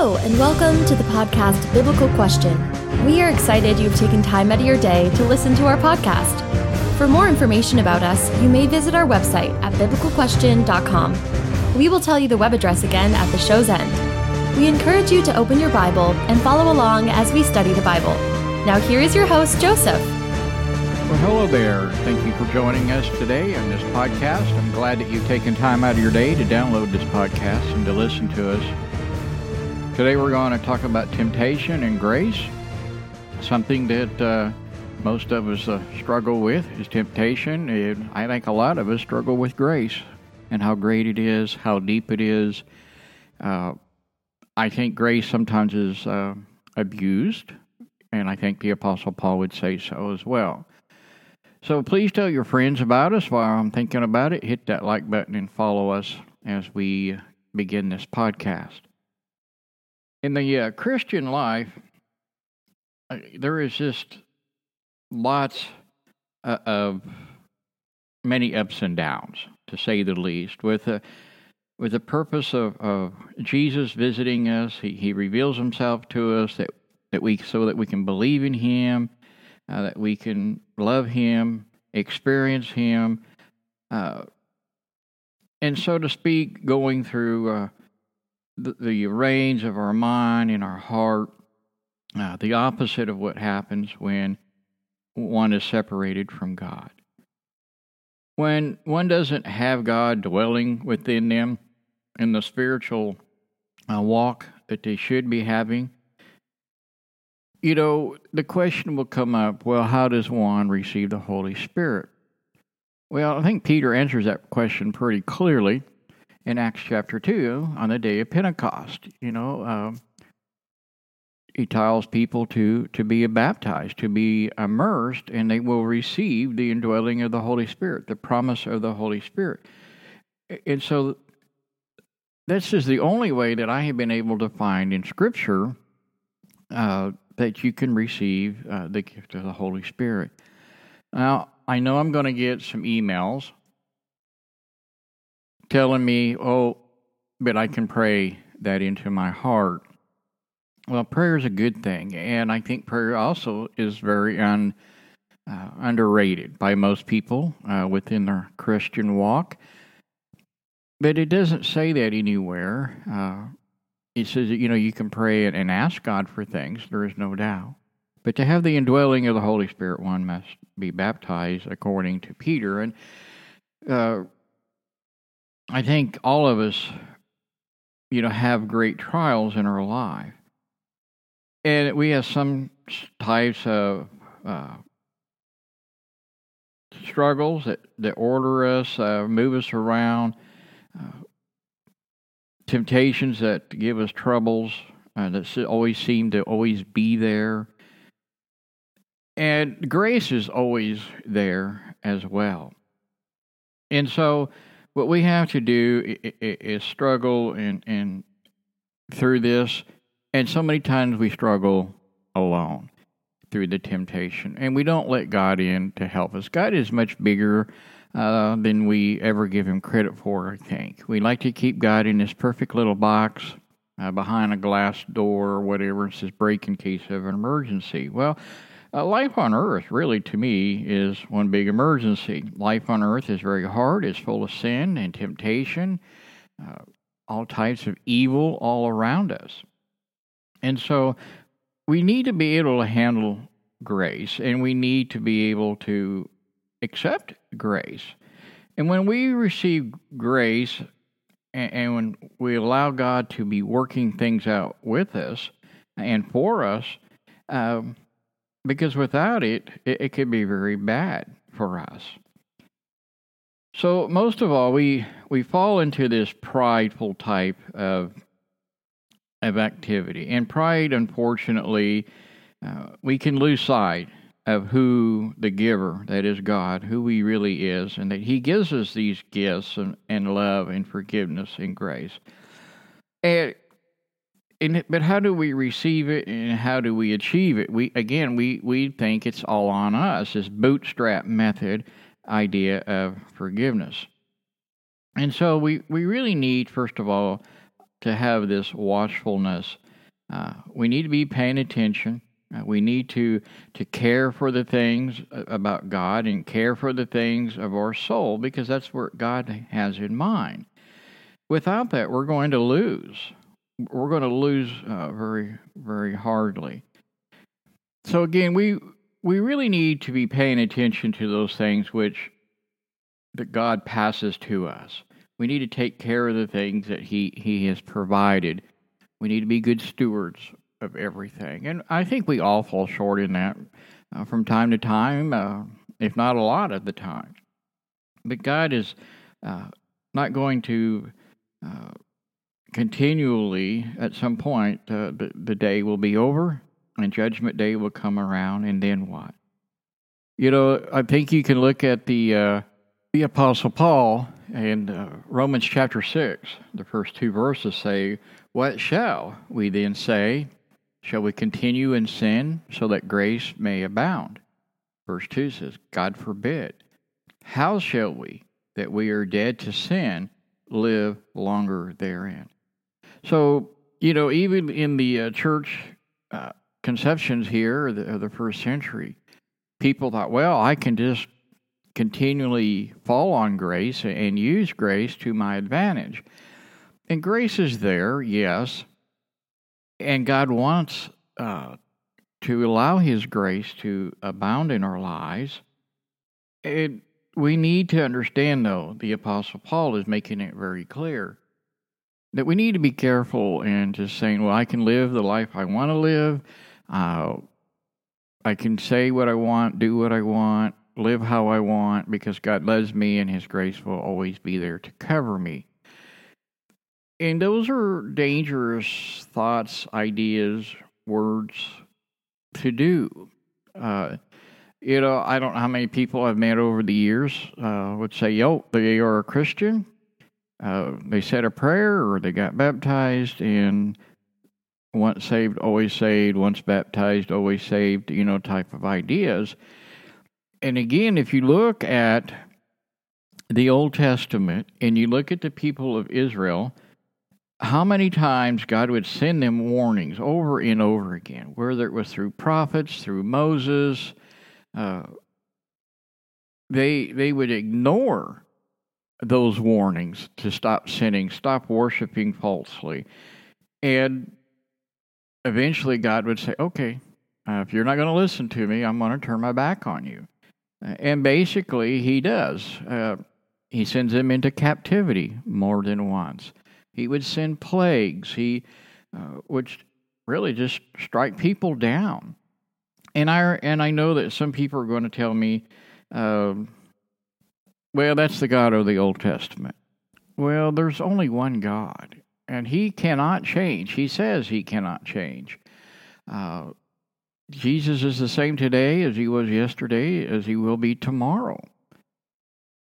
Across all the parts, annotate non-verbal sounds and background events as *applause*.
Hello, and welcome to the podcast Biblical Question. We are excited you've taken time out of your day to listen to our podcast. For more information about us, you may visit our website at biblicalquestion.com. We will tell you the web address again at the show's end. We encourage you to open your Bible and follow along as we study the Bible. Now, here is your host, Joseph. Well, hello there. Thank you for joining us today on this podcast. I'm glad that you've taken time out of your day to download this podcast and to listen to us. Today we're going to talk about temptation and grace. Something that uh, most of us uh, struggle with is temptation. And I think a lot of us struggle with grace and how great it is, how deep it is. Uh, I think grace sometimes is uh, abused, and I think the Apostle Paul would say so as well. So please tell your friends about us while I'm thinking about it. Hit that like button and follow us as we begin this podcast in the uh, Christian life, uh, there is just lots uh, of many ups and downs, to say the least. With the with the purpose of, of Jesus visiting us, he, he reveals himself to us that, that we so that we can believe in him, uh, that we can love him, experience him, uh, and so to speak, going through the, range of our mind and our heart, uh, the opposite of what happens when one is separated from God. When one doesn't have God dwelling within them in the spiritual uh, walk that they should be having, you know, the question will come up well, how does one receive the Holy Spirit? Well, I think Peter answers that question pretty clearly in Acts chapter 2 on the day of Pentecost. You know, um, he tells people to, to be baptized, to be immersed, and they will receive the indwelling of the Holy Spirit, the promise of the Holy Spirit. And so this is the only way that I have been able to find in Scripture uh, that you can receive uh, the gift of the Holy Spirit. Now, I know I'm going to get some emails telling me, oh, but I can pray that into my heart. Well, prayer is a good thing, and I think prayer also is very un, uh, underrated by most people uh, within their Christian walk. But it doesn't say that anywhere. Uh, it says that, you know, you can pray and ask God for things, there is no doubt. But to have the indwelling of the Holy Spirit, one must be baptized according to Peter. And uh, I think all of us, you know, have great trials in our life. And we have some types of uh, struggles that, that order us, uh, move us around, uh, temptations that give us troubles uh, that always seem to always be there. And grace is always there as well. And so, what we have to do is struggle and, and through this, and so many times we struggle alone through the temptation, and we don't let God in to help us. God is much bigger uh, than we ever give Him credit for. I think we like to keep God in this perfect little box uh, behind a glass door or whatever. It says break in case of an emergency. Well, uh, life on Earth, really, to me, is one big emergency. Life on Earth is very hard, it's full of sin and temptation, uh, all types of evil all around us. And so we need to be able to handle grace, and we need to be able to accept grace. And when we receive grace, and, when we allow God to be working things out with us and for us, um, because without it, it, it could be very bad for us. So most of all, we we fall into this prideful type of of activity, and pride, unfortunately, uh, we can lose sight of who the giver, that is God, who He really is, and that He gives us these gifts and, and love and forgiveness and grace. And and, but how do we receive it and how do we achieve it? We again we we think it's all on us. This bootstrap method idea of forgiveness, and so we we really need first of all to have this watchfulness Uh, we need to be paying attention. Uh, we need to to care for the things about God and care for the things of our soul because that's what God has in mind. Without that, we're going to lose. We're going to lose uh, very very hardly. So again, we we really need to be paying attention to those things which that God passes to us. We need to take care of the things that He He has provided. We need to be good stewards of everything, and I think we all fall short in that uh, from time to time, uh, if not a lot of the time. But God is uh, not going to uh, continually. At some point, uh, the the day will be over, and Judgment Day will come around, and then what? You know, I think you can look at the uh, the Apostle Paul in uh, Romans chapter 6, the first two verses say, What shall we then say? Shall we continue in sin so that grace may abound? Verse 2 says, God forbid. How shall we, that we are dead to sin, live longer therein? So, you know, even in the uh, church uh, conceptions here of the, of the first century, people thought, well, I can just continually fall on grace and use grace to my advantage. And grace is there, yes, and God wants uh, to allow His grace to abound in our lives. It, we need to understand, though, the Apostle Paul is making it very clear that we need to be careful in just saying, well, I can live the life I want to live. Uh, I can say what I want, do what I want, live how I want because God loves me and His grace will always be there to cover me. And those are dangerous thoughts, ideas, words to do. Uh, you know, I don't know how many people I've met over the years uh, would say, yo, they are a Christian. Uh, they said a prayer or they got baptized and once saved, always saved, once baptized, always saved, you know, type of ideas. And again, if you look at the Old Testament and you look at the people of Israel, how many times God would send them warnings over and over again, whether it was through prophets, through Moses, uh, they they would ignore those warnings to stop sinning, stop worshiping falsely, and eventually God would say, "Okay, uh, if you're not going to listen to me, I'm going to turn my back on you." And basically, he does. Uh, he sends them into captivity more than once. He would send plagues. He uh, would really just strike people down. And I and I know that some people are going to tell me, uh, "Well, that's the God of the Old Testament." Well, there's only one God, and He cannot change. He says He cannot change. Uh, Jesus is the same today as he was yesterday, as he will be tomorrow.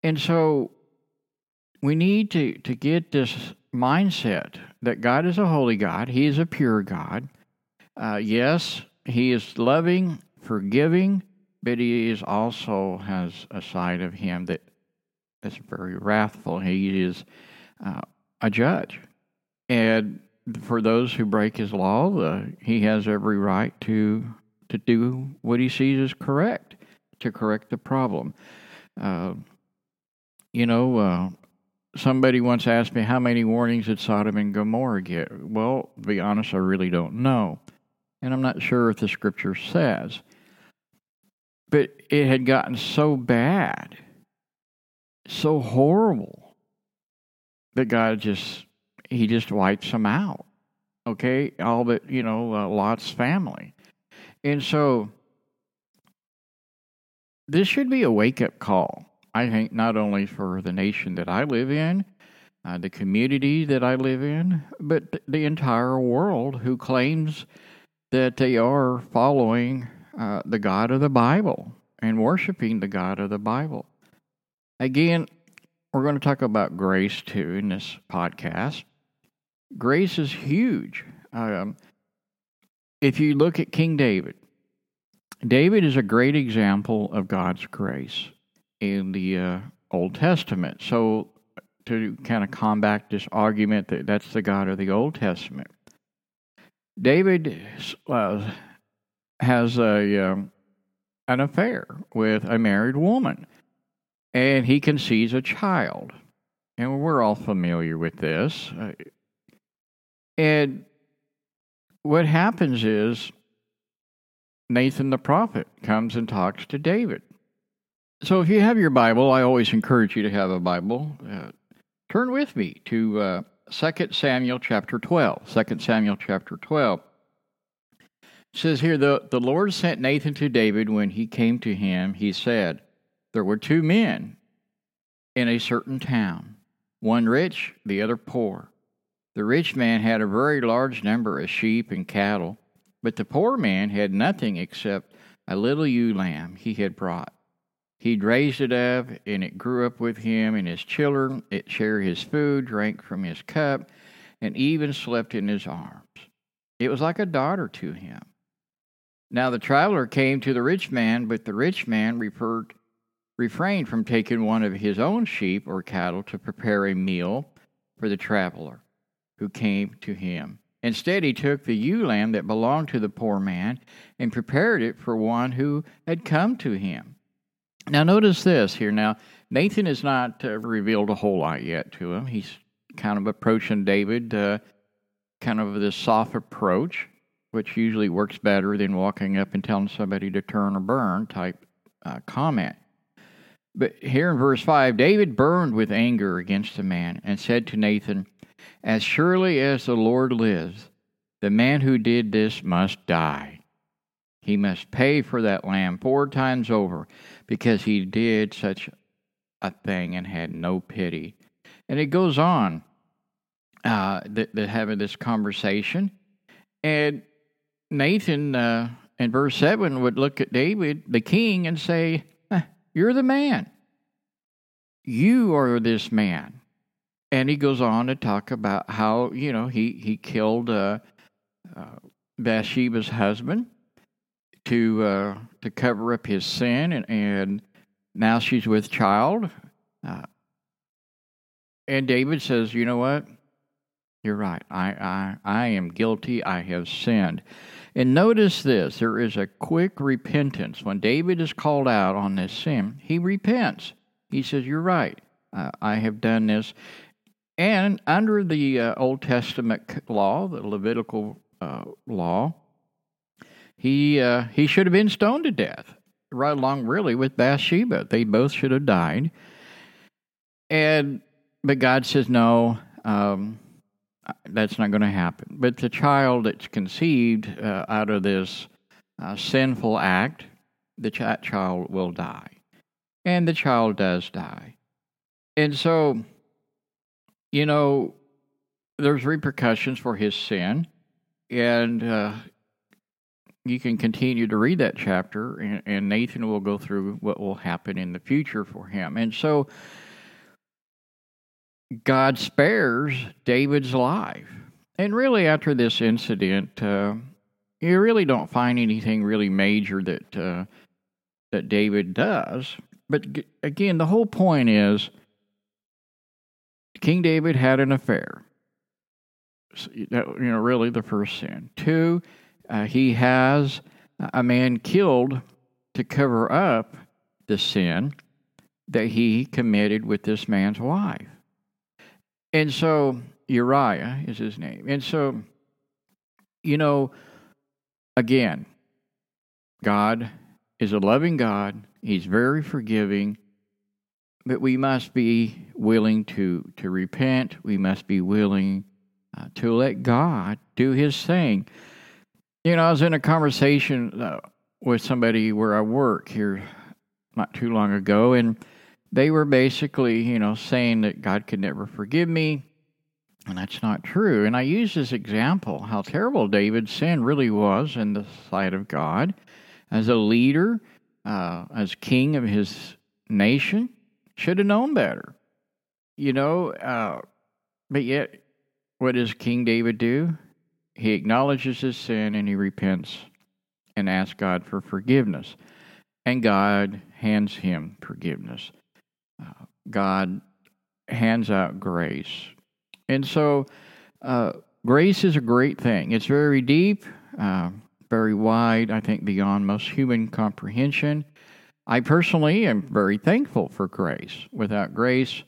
And so we need to, to get this mindset that God is a holy God, He is a pure God. Uh, yes, He is loving, forgiving, but He is also has a side of Him that that's very wrathful. He is uh, a judge. And for those who break His law, uh, He has every right to to do what he sees as correct, to correct the problem. Uh, you know, uh, somebody once asked me how many warnings did Sodom and Gomorrah get. Well, to be honest, I really don't know. And I'm not sure if the scripture says. But it had gotten so bad, so horrible, that God just, He just wipes them out. Okay? All but, you know, uh, Lot's family. And so this should be a wake up call, I think, not only for the nation that I live in, uh, the community that I live in, but the entire world who claims that they are following uh, the God of the Bible and worshiping the God of the Bible. Again, we're going to talk about grace too in this podcast. Grace is huge. Um, if you look at King David, David is a great example of God's grace in the uh, Old Testament. So, to kind of combat this argument that that's the God of the Old Testament, David uh, has a um, an affair with a married woman, and he conceives a child, and we're all familiar with this. Uh, and what happens is Nathan the prophet comes and talks to David. So if you have your Bible, I always encourage you to have a Bible. Uh, turn with me to uh, 2 Samuel chapter 12. 2 Samuel chapter 12. It says here, the, the Lord sent Nathan to David when he came to him. He said, There were two men in a certain town, one rich, the other poor. The rich man had a very large number of sheep and cattle, but the poor man had nothing except a little ewe lamb he had brought. He'd raised it up, and it grew up with him and his children. It shared his food, drank from his cup, and even slept in his arms. It was like a daughter to him. Now the traveler came to the rich man, but the rich man referred, refrained from taking one of his own sheep or cattle to prepare a meal for the traveler who came to him. Instead, he took the ewe lamb that belonged to the poor man and prepared it for one who had come to him. Now, notice this here. Now, Nathan has not uh, revealed a whole lot yet to him. He's kind of approaching David, uh, kind of this soft approach, which usually works better than walking up and telling somebody to turn or burn type uh, comment. But here in verse 5, David burned with anger against the man and said to Nathan, as surely as the Lord lives, the man who did this must die. He must pay for that lamb four times over because he did such a thing and had no pity. And it goes on, uh, that, that having this conversation. And Nathan, uh, in verse 7, would look at David, the king, and say, You're the man. You are this man and he goes on to talk about how you know he he killed uh, uh, Bathsheba's husband to uh, to cover up his sin, and, and now she's with child. Uh, and David says, "You know what? You're right. I, I I am guilty. I have sinned." And notice this: there is a quick repentance when David is called out on this sin. He repents. He says, "You're right. Uh, I have done this." And under the uh, Old Testament law, the Levitical uh, law, he uh, he should have been stoned to death, right along really with Bathsheba. They both should have died. And but God says no, um, that's not going to happen. But the child that's conceived uh, out of this uh, sinful act, the ch- child will die, and the child does die. And so you know, there's repercussions for his sin, and uh, you can continue to read that chapter, and, and, Nathan will go through what will happen in the future for him. And so, God spares David's life. And really, after this incident, uh, you really don't find anything really major that uh, that David does. But again, the whole point is King David had an affair. you know, really the first sin. Two, uh, he has a man killed to cover up the sin that he committed with this man's wife. And so Uriah is his name. And so, you know, again, God is a loving God. He's very forgiving. But we must be willing to, to repent. We must be willing uh, to let God do His thing. You know, I was in a conversation uh, with somebody where I work here not too long ago, and they were basically, you know, saying that God could never forgive me, and that's not true. And I use this example how terrible David's sin really was in the sight of God as a leader, uh, as king of his nation. Should have known better. You know, uh, but yet, what does King David do? He acknowledges his sin and he repents and asks God for forgiveness. And God hands him forgiveness. God hands out grace. And so, uh, grace is a great thing. It's very deep, uh, very wide, I think beyond most human comprehension. I personally am very thankful for grace. Without grace,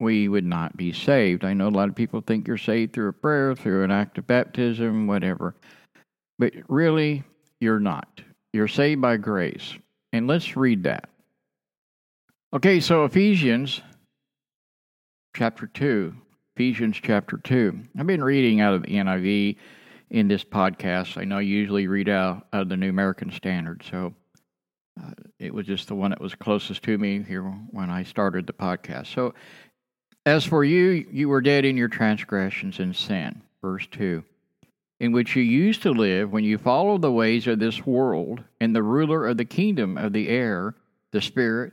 we would not be saved. I know a lot of people think you're saved through a prayer, through an act of baptism, whatever. But really, you're not. You're saved by grace. And let's read that. Okay, so Ephesians chapter 2. Ephesians chapter 2. I've been reading out of the NIV in this podcast. I know I usually read out, out of the New American Standard, so uh, it was just the one that was closest to me here when I started the podcast. So, as for you, you were dead in your transgressions and sin. Verse 2 in which you used to live when you followed the ways of this world and the ruler of the kingdom of the air, the Spirit,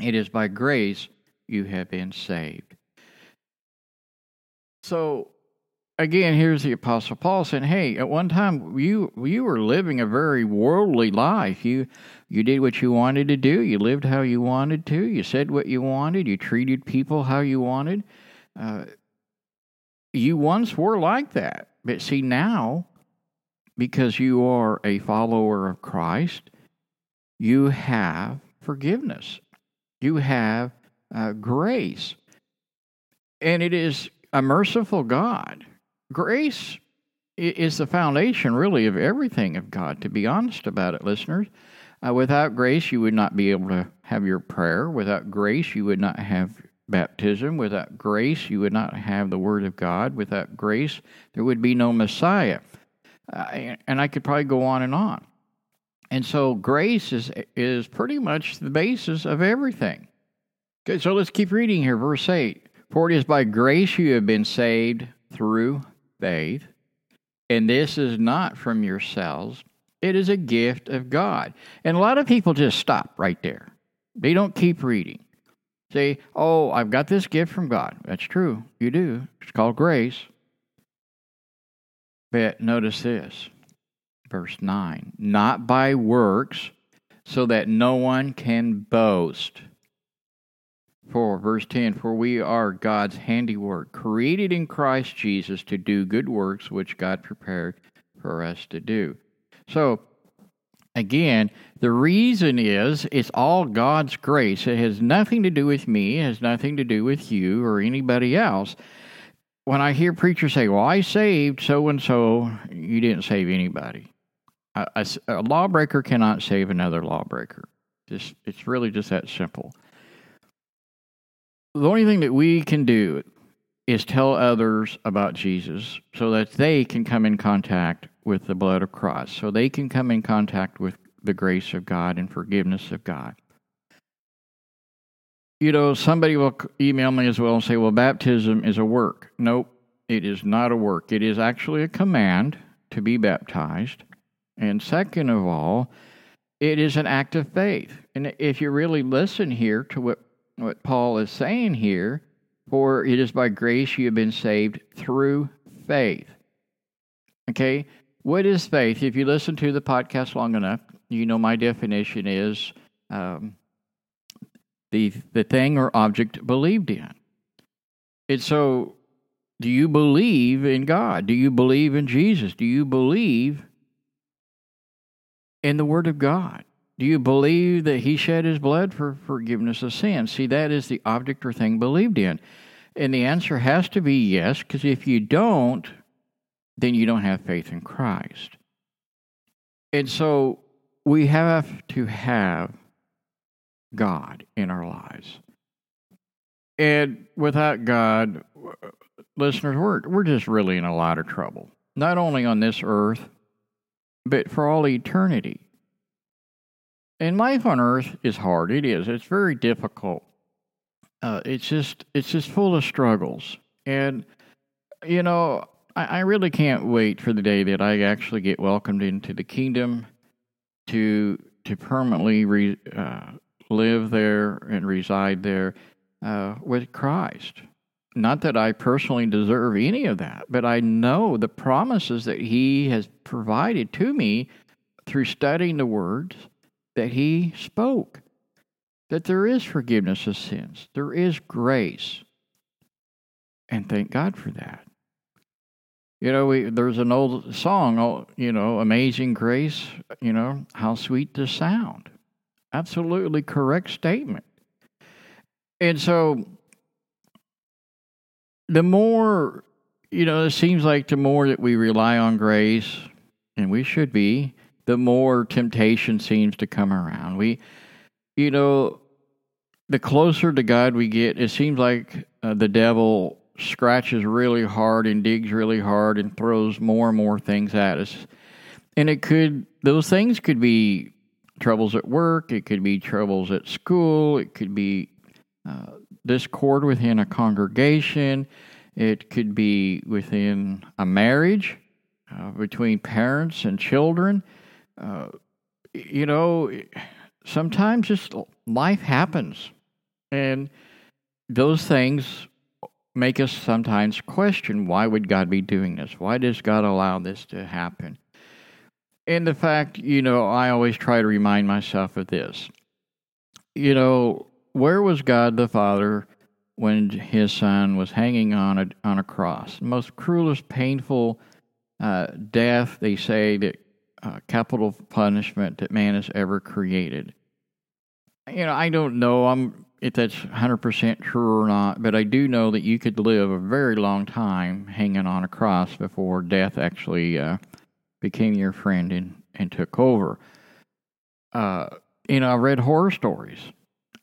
It is by grace you have been saved. So, again, here's the Apostle Paul saying, "Hey, at one time you you were living a very worldly life. You you did what you wanted to do. You lived how you wanted to. You said what you wanted. You treated people how you wanted. Uh, you once were like that. But see, now, because you are a follower of Christ, you have forgiveness, you have uh, grace. And it is a merciful God. Grace is the foundation, really, of everything of God, to be honest about it, listeners. Uh, without grace, you would not be able to have your prayer. Without grace, you would not have baptism. Without grace, you would not have the Word of God. Without grace, there would be no Messiah. Uh, and I could probably go on and on. And so grace is, is pretty much the basis of everything. Okay, so let's keep reading here. Verse 8 For it is by grace you have been saved through faith, and this is not from yourselves, it is a gift of God. And a lot of people just stop right there, they don't keep reading say, Oh, I've got this gift from God. That's true. You do. It's called grace. But notice this verse 9 not by works, so that no one can boast. For verse 10 For we are God's handiwork, created in Christ Jesus to do good works which God prepared for us to do. So, Again, the reason is it's all God's grace. It has nothing to do with me, it has nothing to do with you or anybody else. When I hear preachers say, Well, I saved so and so, you didn't save anybody. A, a, lawbreaker cannot save another lawbreaker. Just, it's really just that simple. The only thing that we can do is tell others about Jesus so that they can come in contact with the blood of Christ, so they can come in contact with the grace of God and forgiveness of God. You know, somebody will email me as well and say, well, baptism is a work. Nope, it is not a work. It is actually a command to be baptized. And second of all, it is an act of faith. And if you really listen here to what, what Paul is saying here, for it is by grace you have been saved through faith. Okay? What is faith? If you listen to the podcast long enough, you know my definition is um, the the thing or object believed in. And so, do you believe in God? Do you believe in Jesus? Do you believe in the Word of God? Do you believe that He shed His blood for forgiveness of sins? See, that is the object or thing believed in. And the answer has to be yes, because if you don't, then you don't have faith in Christ. And so we have to have God in our lives. And without God, listeners, we're, we're just really in a lot of trouble, not only on this earth, but for all eternity. And life on earth is hard. It is. It's very difficult. Uh, it's just it's just full of struggles. And you know, I, I really can't wait for the day that I actually get welcomed into the kingdom to to permanently re, uh, live there and reside there uh, with Christ. Not that I personally deserve any of that, but I know the promises that He has provided to me through studying the words that He spoke. That there is forgiveness of sins, there is grace. And thank God for that. You know, we, there's an old song, oh, you know, Amazing Grace, you know, how sweet the sound. Absolutely correct statement. And so the more, you know, it seems like the more that we rely on grace, and we should be, the more temptation seems to come around. We, you know, the closer to God we get, it seems like uh, the devil scratches really hard and digs really hard and throws more and more things at us. And it could, those things could be troubles at work, it could be troubles at school, it could be uh, discord within a congregation, it could be within a marriage, uh, between parents and children. Uh, you know, sometimes just life happens. And those things make us sometimes question why would God be doing this? Why does God allow this to happen? And the fact, you know, I always try to remind myself of this. You know, where was God the Father when his son was hanging on a, on a cross? Most cruelest, painful uh, death, they say, that uh, capital punishment that man has ever created. You know, I don't know. I'm if that's 100% true or not, but I do know that you could live a very long time hanging on a cross before death actually uh, became your friend and, and took over. Uh, you know, I read horror stories.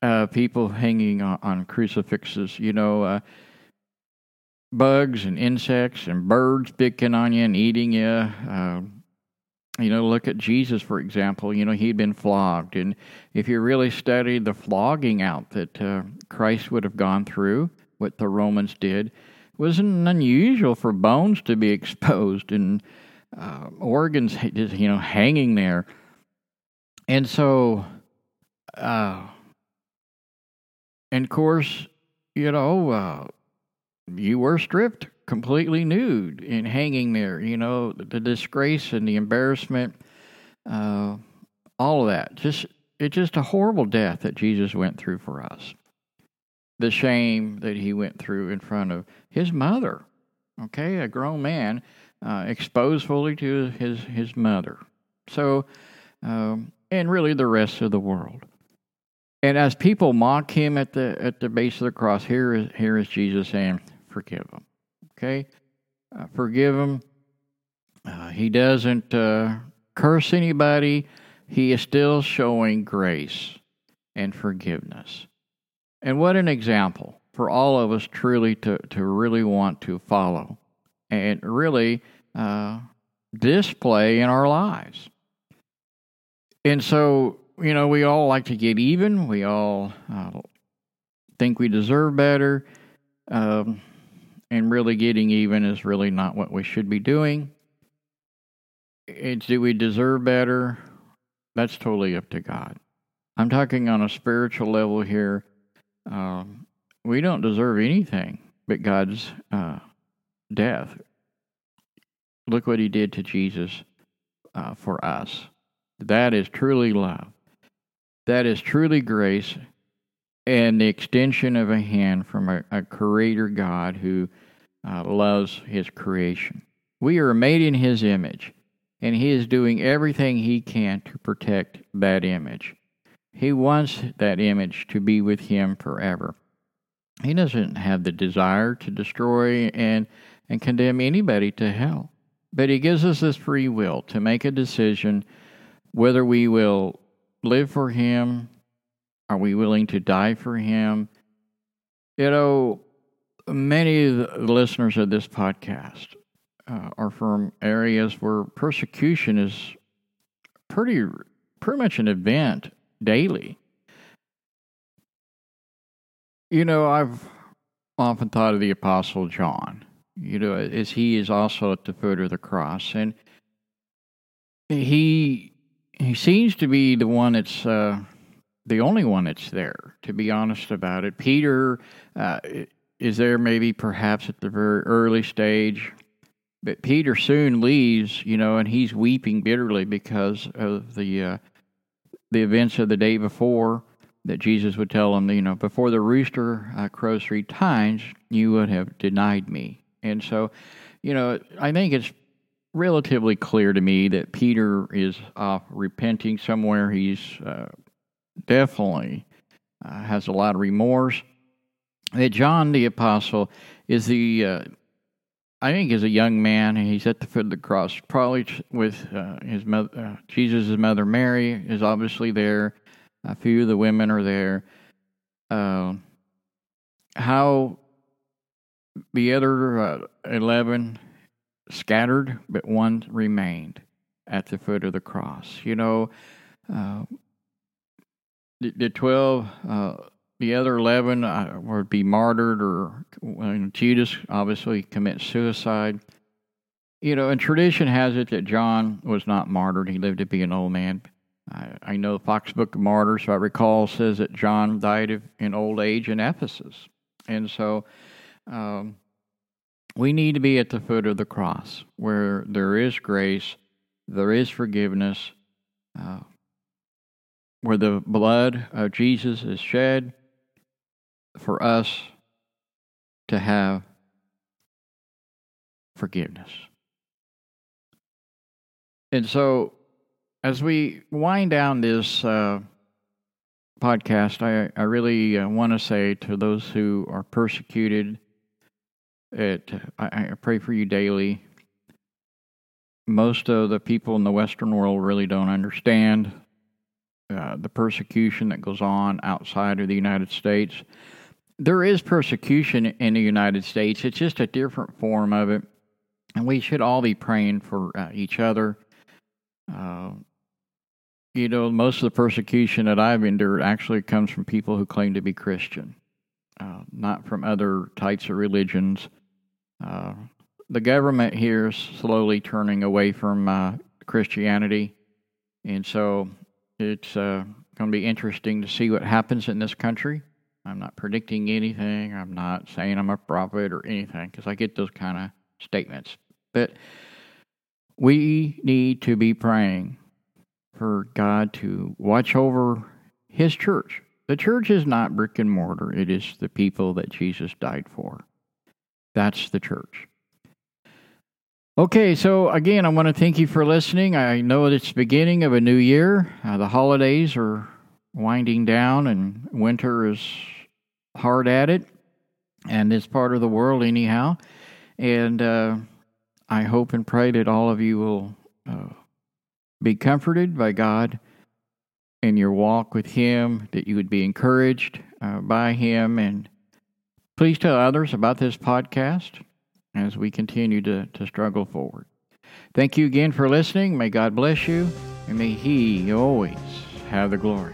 Uh, people hanging on, on, crucifixes, you know, uh, bugs and insects and birds picking on you and eating you. Uh, you know, look at Jesus, for example. You know, he'd been flogged. And if you really study the flogging out that uh, Christ would have gone through, what the Romans did, wasn't unusual for bones to be *laughs* exposed and uh, organs, you know, hanging there. And so, uh, and of course, you know, uh, you were stripped completely nude and hanging there. You know, the disgrace and the embarrassment, uh, all of that. Just it's just a horrible death that Jesus went through for us. The shame that he went through in front of his mother. Okay, a grown man uh, exposed fully to his his mother. So, um, and really the rest of the world. And as people mock him at the at the base of the cross, here is here is Jesus saying, "Forgive them." Okay? Uh, forgive him. Uh, he doesn't uh, curse anybody. He is still showing grace and forgiveness. And what an example for all of us truly to, to really want to follow and really uh, display in our lives. And so, you know, we all like to get even. We all uh, think we deserve better. Um, and really getting even is really not what we should be doing. It's do we deserve better? That's totally up to God. I'm talking on a spiritual level here. Um, we don't deserve anything but God's uh, death. Look what He did to Jesus uh, for us. That is truly love. That is truly grace and the extension of a hand from a, a creator God who uh, loves his creation. We are made in his image, and he is doing everything he can to protect that image. He wants that image to be with him forever. He doesn't have the desire to destroy and, and condemn anybody to hell, but he gives us this free will to make a decision whether we will live for him, are we willing to die for him? You know, many of the listeners of this podcast uh, are from areas where persecution is pretty pretty much an event daily. You know, I've often thought of the Apostle John. you know, as he is also at the foot of the cross. And he he seems to be the one that's uh, the only one that's there, to be honest about it. Peter uh, is there maybe perhaps at the very early stage, but Peter soon leaves, you know, and he's weeping bitterly because of the uh, the events of the day before that Jesus would tell him, you know, before the rooster uh, crows three times, you would have denied me. And so, you know, I think it's relatively clear to me that Peter is off repenting somewhere. He's uh, definitely uh, has a lot of remorse. That John the apostle is the, uh, I think, is a young man. He's at the foot of the cross, probably with uh, his mother, uh, Jesus' mother Mary is obviously there. A few of the women are there. Uh, how the other uh, eleven scattered, but one remained at the foot of the cross. You know, uh, the, the, 12, uh, the other 11 uh, would be martyred, or Judas obviously commits suicide. You know, and tradition has it that John was not martyred. He lived to be an old man. I, I know the Foxe Book of Martyrs, if I recall, says that John died of, in old age in Ephesus. And so, um, we need to be at the foot of the cross where there is grace, there is forgiveness, uh, where the blood of Jesus is shed for us to have forgiveness. And so, as we wind down this uh, podcast, I, I really uh, want to say to those who are persecuted, it, I, I pray for you daily. Most of the people in the Western world really don't understand uh, the persecution that goes on outside of the United States. There is persecution in the United States, it's just a different form of it. And we should all be praying for uh, each other. Uh, you know, most of the persecution that I've endured actually comes from people who claim to be Christian, uh, not from other types of religions. Uh, the government here is slowly turning away from uh, Christianity, and so it's uh, going to be interesting to see what happens in this country. I'm not predicting anything. I'm not saying I'm a prophet or anything because I get those kind of statements. But we need to be praying for God to watch over His church. The church is not brick and mortar, it is the people that Jesus died for. That's the church. Okay, so again, I want to thank you for listening. I know it's the beginning of a new year. Uh, the holidays are winding down, and winter is hard at it, and this part of the world, anyhow. And uh, I hope and pray that all of you will uh, be comforted by God in your walk with Him, that you would be encouraged uh, by Him, and Please tell others about this podcast as we continue to, to struggle forward. Thank you again for listening. May God bless you, and may He always have the glory.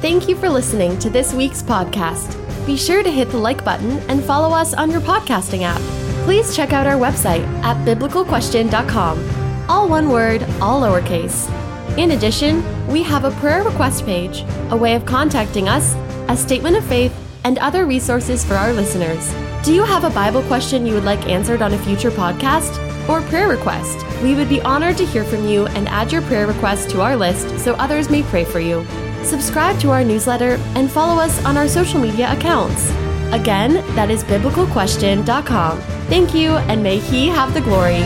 Thank you for listening to this week's podcast. Be sure to hit the like button and follow us on your podcasting app. Please check out our website at biblicalquestion.com. All one word, all lowercase. In addition, we have a prayer request page, a way of contacting us, a statement of faith, and other resources for our listeners. Do you have a Bible question you would like answered on a future podcast? Or prayer request? We would be honored to hear from you and add your prayer request to our list so others may pray for you. Subscribe to our newsletter and follow us on our social media accounts. Again, that is biblicalquestion.com. Thank you, and may He have the glory.